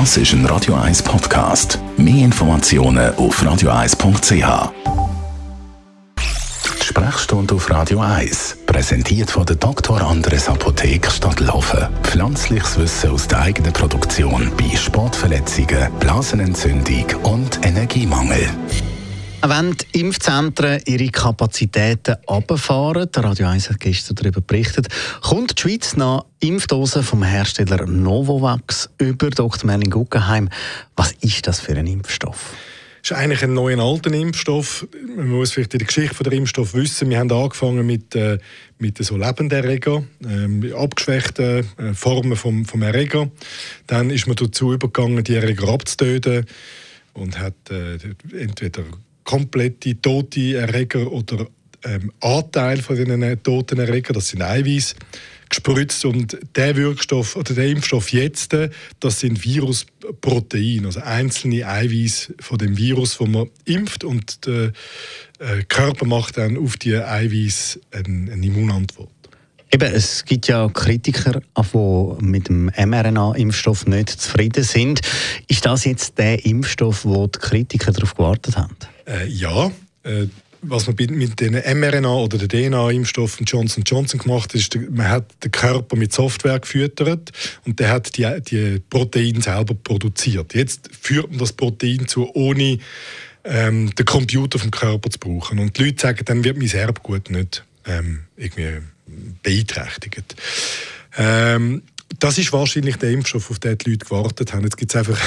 Das ist ein Radio 1 Podcast. Mehr Informationen auf radio1.ch. Die Sprechstunde auf Radio 1, präsentiert von der Dr. Andres Apotheke Stadtlaufen. Pflanzliches Wissen aus der eigenen Produktion bei Sportverletzungen, Blasenentzündung und Energiemangel. Wenn die Impfzentren ihre Kapazitäten abfahren, der Radio 1 hat gestern darüber berichtet, kommt die Schweiz nach Impfdosen vom Hersteller Novavax über Dr. Merlin Guggenheim. Was ist das für ein Impfstoff? ist eigentlich ein neuer alter Impfstoff. Man muss vielleicht die Geschichte des Impfstoffs wissen. Wir haben angefangen mit, äh, mit so Lebenderreger, äh, abgeschwächten äh, Formen vom, vom Erreger. Dann ist man dazu übergegangen, die Erreger abzutöten und hat äh, entweder komplette tote Erreger oder ähm, Anteil von den toten Erregern, das sind Eiweiß, gespritzt und der Wirkstoff oder der Impfstoff jetzt, das sind Virusproteine, also einzelne Eiweiß von dem Virus, wo man impft und der äh, Körper macht dann auf die Eiweiß eine, eine Immunantwort. Eben, es gibt ja Kritiker, die mit dem mRNA-Impfstoff nicht zufrieden sind. Ist das jetzt der Impfstoff, wo die Kritiker darauf gewartet haben? Äh, ja. Äh, was man mit den mRNA oder den DNA-Impfstoffen Johnson Johnson gemacht hat, ist, man hat den Körper mit Software gefüttert und der hat die, die Proteine selber produziert. Jetzt führt man das Protein zu, ohne ähm, den Computer vom Körper zu brauchen. Und die Leute sagen, dann wird mein Erbgut nicht ähm, irgendwie beeinträchtigt. Ähm, das ist wahrscheinlich der Impfstoff, auf den die Leute gewartet haben. Jetzt gibt es einfach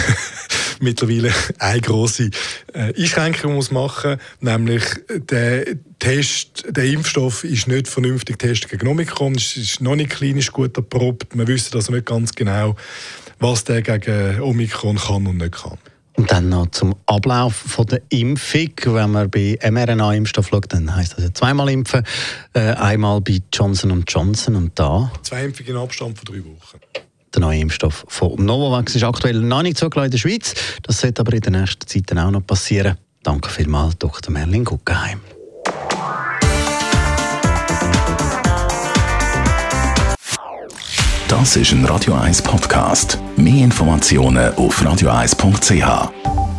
mittlerweile eine große äh, Einschränkung muss machen, nämlich der Test, der Impfstoff ist nicht vernünftig getestet gegen Omikron, es ist noch nicht klinisch gut erprobt. Wir wissen also nicht ganz genau, was der gegen Omikron kann und nicht kann. Und dann noch zum Ablauf von der Impfung. Wenn man bei mRNA-Impfstoff schaut, dann heisst das ja zweimal impfen. Äh, einmal bei Johnson Johnson und da. Zwei Impfungen in Abstand von drei Wochen. Der neue Impfstoff von Novavax ist aktuell noch nicht zugelassen in der Schweiz. Das sollte aber in der nächsten Zeit auch noch passieren. Danke vielmals, Dr. Merlin Guggenheim. Das ist ein Radio 1 Podcast. Mehr Informationen auf radio1.ch.